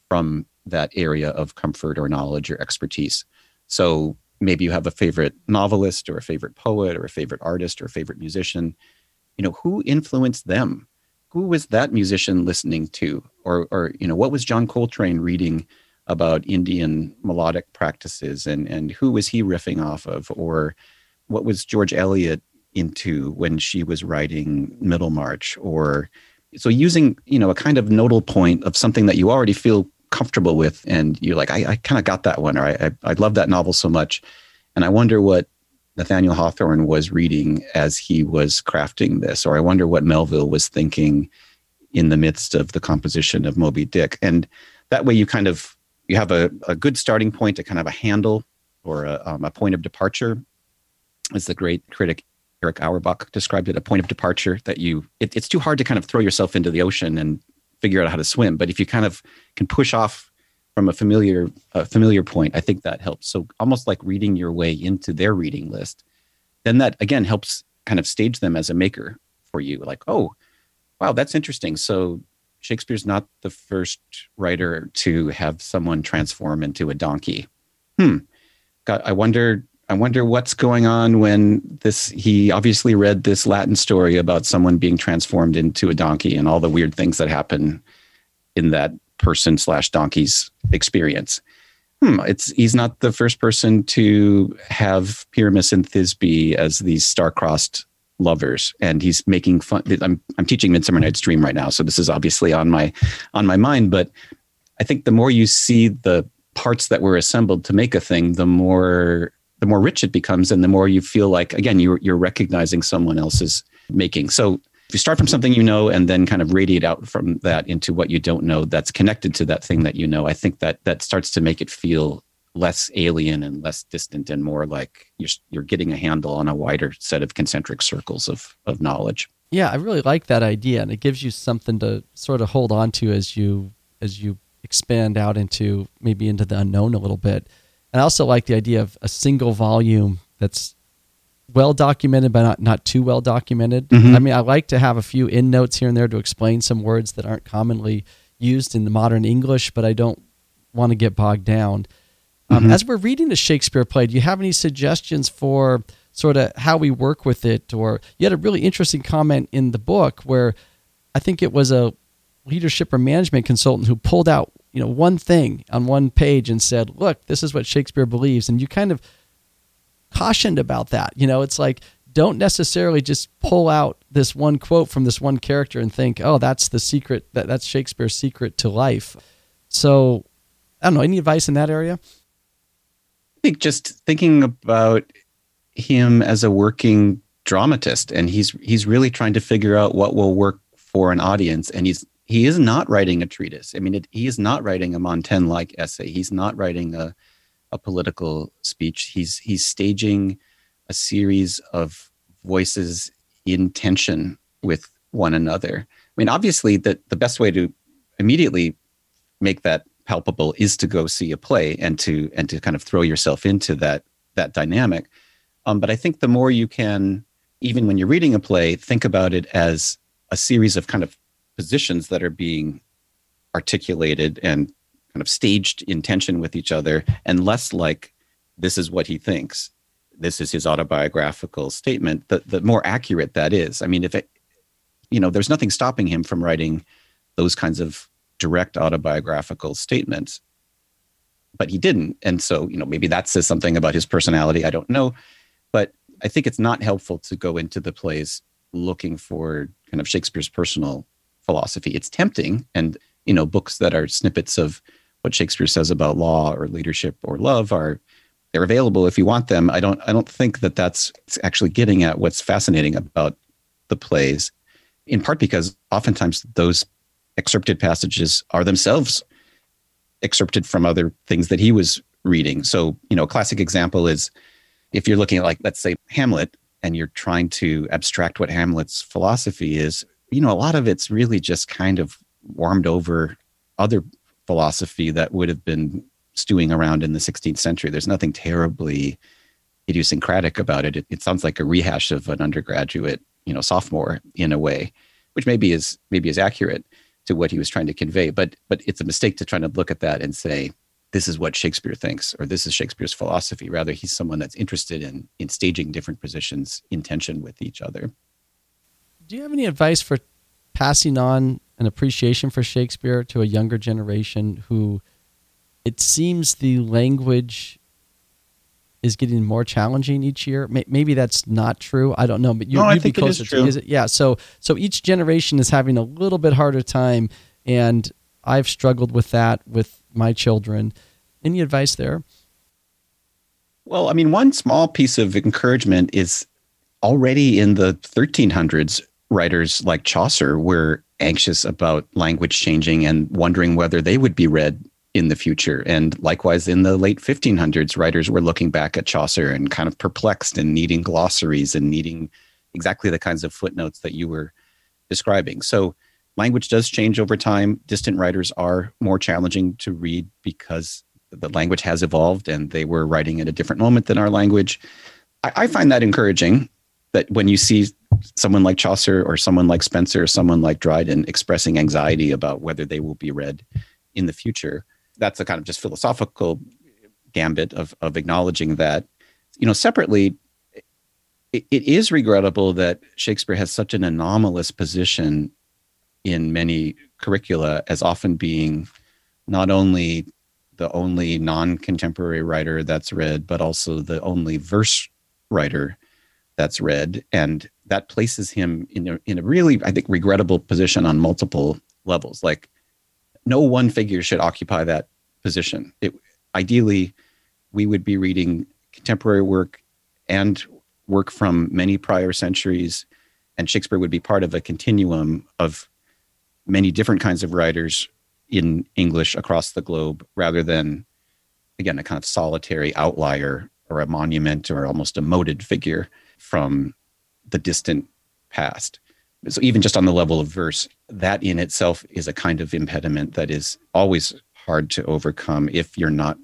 from that area of comfort or knowledge or expertise. So maybe you have a favorite novelist or a favorite poet or a favorite artist or a favorite musician you know who influenced them? Who was that musician listening to? Or or you know what was john coltrane reading about indian melodic practices? And and who was he riffing off of? Or what was george eliot into when she was writing middlemarch or so using you know a kind of nodal point of something that you already feel comfortable with and you're like i, I kind of got that one or I, I, I love that novel so much and i wonder what nathaniel hawthorne was reading as he was crafting this or i wonder what melville was thinking in the midst of the composition of moby dick and that way you kind of you have a, a good starting point a kind of a handle or a, um, a point of departure as the great critic Erich Auerbach described it, a point of departure that you, it, it's too hard to kind of throw yourself into the ocean and figure out how to swim. But if you kind of can push off from a familiar a familiar point, I think that helps. So almost like reading your way into their reading list, then that again helps kind of stage them as a maker for you. Like, oh, wow, that's interesting. So Shakespeare's not the first writer to have someone transform into a donkey. Hmm. God, I wonder I wonder what's going on when this he obviously read this Latin story about someone being transformed into a donkey and all the weird things that happen in that person slash donkey's experience. Hmm, it's he's not the first person to have Pyramus and Thisbe as these star-crossed lovers, and he's making fun. I'm I'm teaching Midsummer Night's Dream right now, so this is obviously on my on my mind. But I think the more you see the parts that were assembled to make a thing, the more the more rich it becomes and the more you feel like again you're, you're recognizing someone else's making so if you start from something you know and then kind of radiate out from that into what you don't know that's connected to that thing that you know i think that that starts to make it feel less alien and less distant and more like you're, you're getting a handle on a wider set of concentric circles of, of knowledge. Yeah i really like that idea and it gives you something to sort of hold on to as you as you expand out into maybe into the unknown a little bit. And I also like the idea of a single volume that's well documented, but not, not too well documented. Mhm. I mean, I like to have a few end notes here and there to explain some words that aren't commonly used in the modern English, but I don't want to get bogged down. Um, Mhm. As we're reading the Shakespeare play, do you have any suggestions for sort of how we work with it? Or you had a really interesting comment in the book where I think it was a leadership or management consultant who pulled out you know one thing on one page and said, "Look, this is what Shakespeare believes," and you kind of cautioned about that. You know, it's like don't necessarily just pull out this one quote from this one character and think, "Oh, that's the secret. That that's Shakespeare's secret to life." So, I don't know. Any advice in that area? I think just thinking about him as a working dramatist, and he's he's really trying to figure out what will work for an audience, and he's he is not writing a treatise. I mean, it, he is not writing a Montaigne-like essay. He's not writing a a political speech. He's he's staging a series of voices in tension with one another. I mean, obviously, the the best way to immediately make that palpable is to go see a play and to and to kind of throw yourself into that that dynamic. Um, but I think the more you can, even when you're reading a play, think about it as a series of kind of positions that are being articulated and kind of staged in tension with each other, and less like this is what he thinks. This is his autobiographical statement. The the more accurate that is. I mean, if it, you know, there's nothing stopping him from writing those kinds of direct autobiographical statements but he didn't and so you know maybe that says something about his personality i don't know but i think it's not helpful to go into the plays looking for kind of shakespeare's personal philosophy it's tempting and you know books that are snippets of what shakespeare says about law or leadership or love are they're available if you want them i don't i don't think that that's actually getting at what's fascinating about the plays in part because oftentimes those excerpted passages are themselves excerpted from other things that he was reading. So, you know, a classic example is if you're looking at, like, let's say Hamlet, and you're trying to abstract what Hamlet's philosophy is, you know, a lot of it's really just kind of warmed over other philosophy that would have been stewing around in the 16th century. There's nothing terribly idiosyncratic about it. It, it sounds like a rehash of an undergraduate, you know, sophomore in a way, which maybe is maybe is accurate to what he was trying to convey. But but it's a mistake to try to look at that and say this is what Shakespeare thinks or this is Shakespeare's philosophy. Rather, he's someone that's interested in in staging different positions in tension with each other. Do you have any advice for passing on an appreciation for Shakespeare to a younger generation who it seems the language is getting more challenging each year? Maybe that's not true. I don't know, but you, No, you'd be think it is closer true. to is it? Yeah. So so each generation is having a little bit harder time, and I've struggled with that with my children. Any advice there? Well, I mean, one small piece of encouragement is already in the 1300s, writers like Chaucer were anxious about language changing and wondering whether they would be read in the future. And likewise, in the late 1500s, writers were looking back at Chaucer and kind of perplexed and needing glossaries and needing exactly the kinds of footnotes that you were describing. So, language does change over time. Distant writers are more challenging to read because the language has evolved and they were writing at a different moment than our language. I, I find that encouraging that when you see someone like Chaucer or someone like Spenser or someone like Dryden expressing anxiety about whether they will be read in the future, that's a kind of just philosophical gambit of, of acknowledging that. You know, separately, it, it is regrettable that Shakespeare has such an anomalous position in many curricula as often being not only the only non-contemporary writer that's read, but also the only verse writer that's read, and that places him in a in a really, I think, regrettable position on multiple levels. Like, no one figure should occupy that position. It ideally, we would be reading contemporary work and work from many prior centuries, and Shakespeare would be part of a continuum of many different kinds of writers in English across the globe rather than, again, a kind of solitary outlier or a monument or almost a moated figure from the distant past. So, even just on the level of verse, that in itself is a kind of impediment that is always hard to overcome if you're not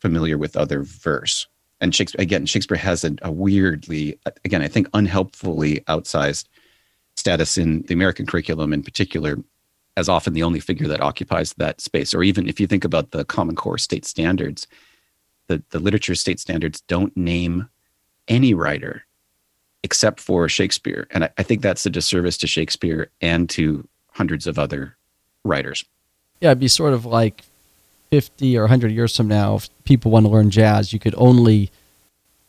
familiar with other verse. and Shakespeare again, Shakespeare has a, a weirdly, again, I think unhelpfully outsized status in the American curriculum in particular, as often the only figure that occupies that space. Or even if you think about the Common Core state standards, the, the literature state standards don't name any writer except for Shakespeare. And I, I think that's a disservice to Shakespeare and to hundreds of other writers. Yeah, it'd be sort of like 50 or 100 years from now, if people want to learn jazz, you could only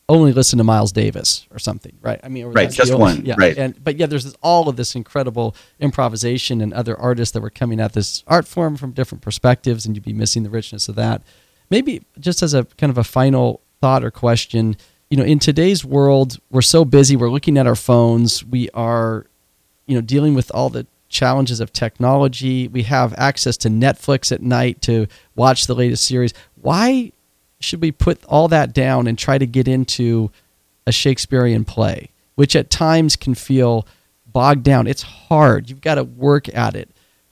only listen to Miles Davis or something, right? I mean, right, just only, one, yeah. right? And but yeah, there's this, all of this incredible improvisation and other artists that were coming at this art form from different perspectives, and you'd be missing the richness of that. Maybe just as a kind of a final thought or question, you know, in today's world, we're so busy, we're looking at our phones, we are, you know, dealing with all the challenges of technology. We have access to Netflix at night to watch the latest series. Why should we put all that down and try to get into a Shakespearean play, which at times can feel bogged down? It's hard. You've got to work at it.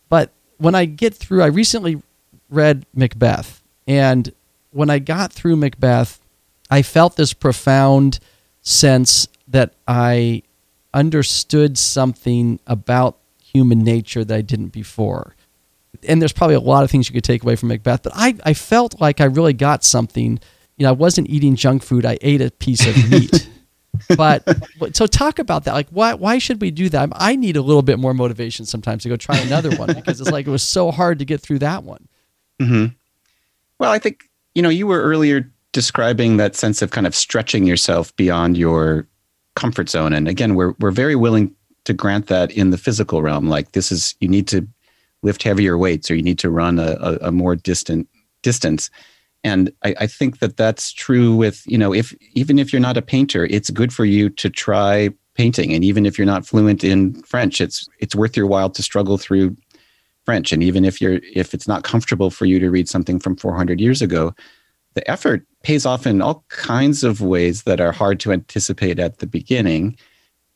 But when I get through, I recently read Macbeth. And when I got through Macbeth, I felt this profound sense that I understood something about human nature that I didn't before. And there's probably a lot of things you could take away from Macbeth, but I, I felt like I really got something. You know, I wasn't eating junk food, I ate a piece of meat. but so talk about that. Like, why why should we do that? I need a little bit more motivation sometimes to go try another one because it's like it was so hard to get through that one. Mm-hmm. Well, I think you know you were earlier describing that sense of kind of stretching yourself beyond your comfort zone, and again, we're we're very willing to grant that in the physical realm. Like this is you need to lift heavier weights or you need to run a, a, a more distant distance. And I, I, think that that's true with you know if even if you're not a painter, it's good for you to try painting. And even if you're not fluent in French, it's it's worth your while to struggle through French. And even if you're if it's not comfortable for you to read something from 400 years ago, the effort pays off in all kinds of ways that are hard to anticipate at the beginning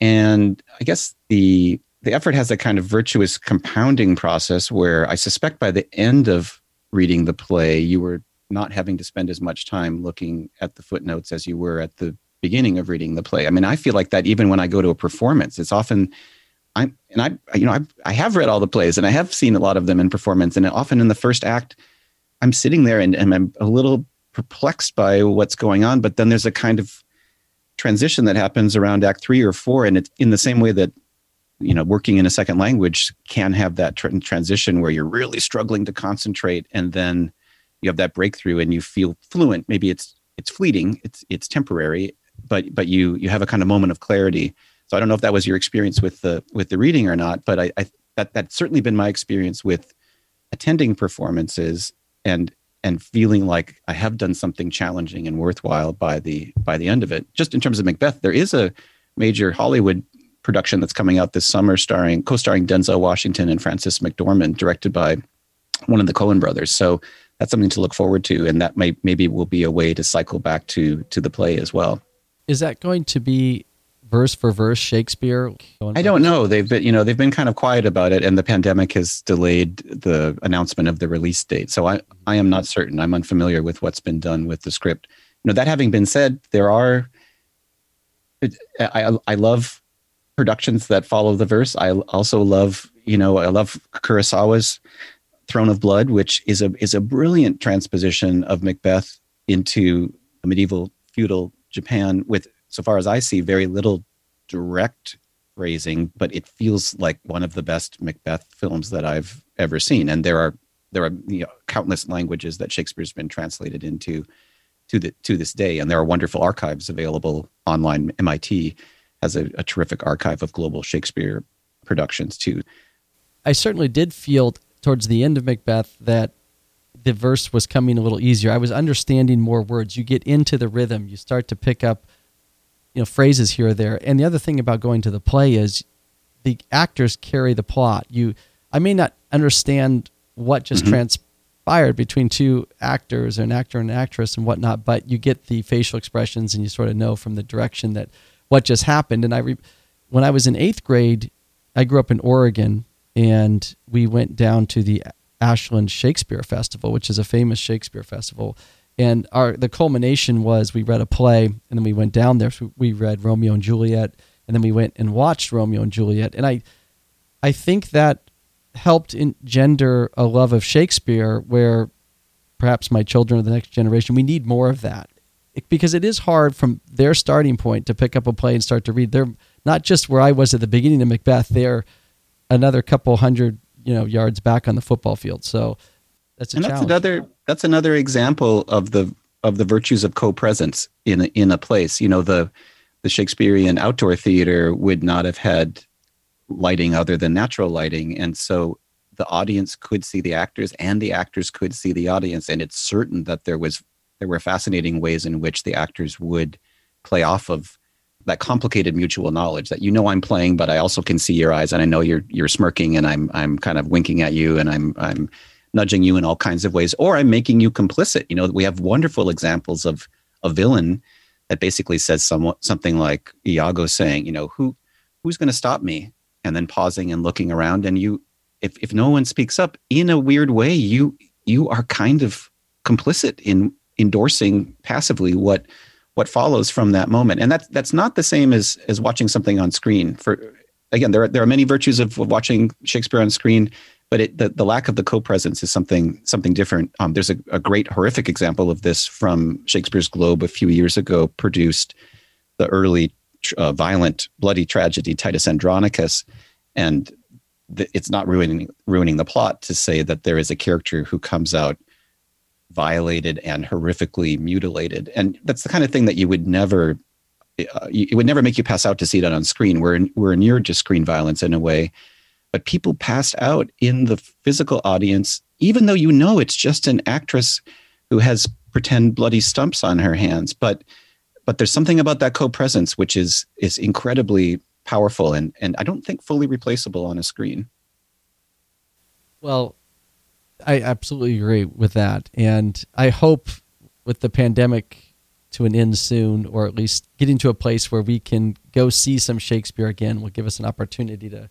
and I guess the the effort has a kind of virtuous compounding process where I suspect by the end of reading the play, you were not having to spend as much time looking at the footnotes as you were at the beginning of reading the play. I mean, I feel like that even when I go to a performance, it's often I'm and I you know I I have read all the plays and I have seen a lot of them in performance, and often in the first act, I'm sitting there and, and I'm a little perplexed by what's going on, but then there's a kind of transition that happens around act three or four and it's in the same way that you know working in a second language can have that tr- transition where you're really struggling to concentrate and then you have that breakthrough and you feel fluent. Maybe it's it's fleeting it's it's temporary but but you you have a kind of moment of clarity. So i don't know if that was your experience with the with the reading or not but i, I that that's certainly been my experience with attending performances and and feeling like I have done something challenging and worthwhile by the by the end of it. Just in terms of Macbeth, there is a major Hollywood production that's coming out this summer, starring co-starring Denzel Washington and Frances McDormand, directed by one of the Coen brothers. So that's something to look forward to, and that may maybe will be a way to cycle back to to the play as well. Is that going to be verse for verse Shakespeare? I don't know. They've been, you know, they've been kind of quiet about it, and the pandemic has delayed the announcement of the release date. So I, I am not certain. I'm unfamiliar with what's been done with the script. You know, that having been said, there are. I, I love productions that follow the verse. I also love, you know, I love Kurosawa's Throne of Blood, which is a is a brilliant transposition of Macbeth into medieval feudal Japan with so far as I see, very little direct phrasing, but it feels like one of the best Macbeth films that I've ever seen. And there are there are you know, countless languages that Shakespeare's been translated into to the to this day, and there are wonderful archives available online. MIT has a, a terrific archive of global Shakespeare productions too. I certainly did feel towards the end of Macbeth that the verse was coming a little easier. I was understanding more words. You get into the rhythm. You start to pick up you know phrases here or there. And the other thing about going to the play is the actors carry the plot. You, I may not understand what just mm-hmm. transpired between two actors, or an actor and an actress, and whatnot, but you get the facial expressions, and you sort of know from the direction that what just happened. And I, re- when I was in eighth grade, I grew up in Oregon, and we went down to the Ashland Shakespeare Festival, which is a famous Shakespeare festival And our the culmination was we read a play and then we went down there. So we read Romeo and Juliet and then we went and watched Romeo and Juliet. And I I think that helped engender a love of Shakespeare where perhaps my children or the next generation we need more of that. because it is hard from their starting point to pick up a play and start to read. They're not just where I was at the beginning of Macbeth, they're another couple hundred, you know, yards back on the football field. So that's a and challenge. that's another that's another example of the of the virtues of co-presence in a, in a place. You know, the the Shakespearean outdoor theater would not have had lighting other than natural lighting, and so the audience could see the actors, and the actors could see the audience, and it's certain that there was there were fascinating ways in which the actors would play off of that complicated mutual knowledge that you know I'm playing, but I also can see your eyes and I know you're you're smirking and I'm I'm kind of winking at you and I'm I'm nudging you in all kinds of ways, or I'm making you complicit. You know, we have wonderful examples of a villain that basically says somewhat something like Iago saying, you know, who who's going to stop me? And then pausing and looking around, and you, if if no one speaks up, in a weird way, you you are kind of complicit in endorsing passively what what follows from that moment, and that's that's not the same as as watching something on screen. For again, there are, there are many virtues of watching Shakespeare on screen but it, the, the lack of the co-presence is something something different. Um, there's a, a, great horrific example of this from Shakespeare's Globe a few years ago, produced the early uh, violent, bloody tragedy Titus Andronicus, and it's not ruining ruining the plot to say that there is a character who comes out violated and horrifically mutilated, and that's the kind of thing that you would never. Uh, it would never make you pass out to see that on screen. We're we're inured to screen violence in a way but people passed out in the physical audience, even though you know it's just an actress who has pretend bloody stumps on her hands. But but there's something about that co-presence which is is incredibly powerful and and I don't think fully replaceable on a screen. Well, I absolutely agree with that, and I hope with the pandemic to an end soon, or at least getting to a place where we can go see some Shakespeare again, will give us an opportunity to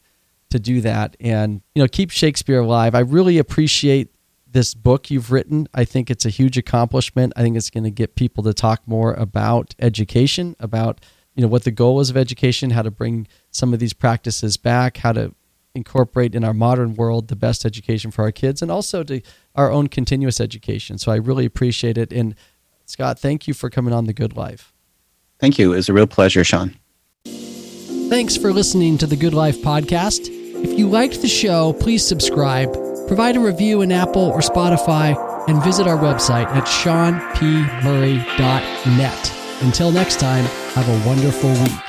to do that and you know keep Shakespeare alive. I really appreciate this book you've written. I think it's a huge accomplishment. I think it's going to get people to talk more about education, about you know what the goal is of education, how to bring some of these practices back, how to incorporate in our modern world the best education for our kids and also to our own continuous education. So I really appreciate it and Scott, thank you for coming on the Good Life. Thank you. It was a real pleasure, Sean. Thanks for listening to the Good Life podcast. If you liked the show, please subscribe, provide a review in Apple or Spotify, and visit our website at seanpmurray.net. Until next time, have a wonderful week.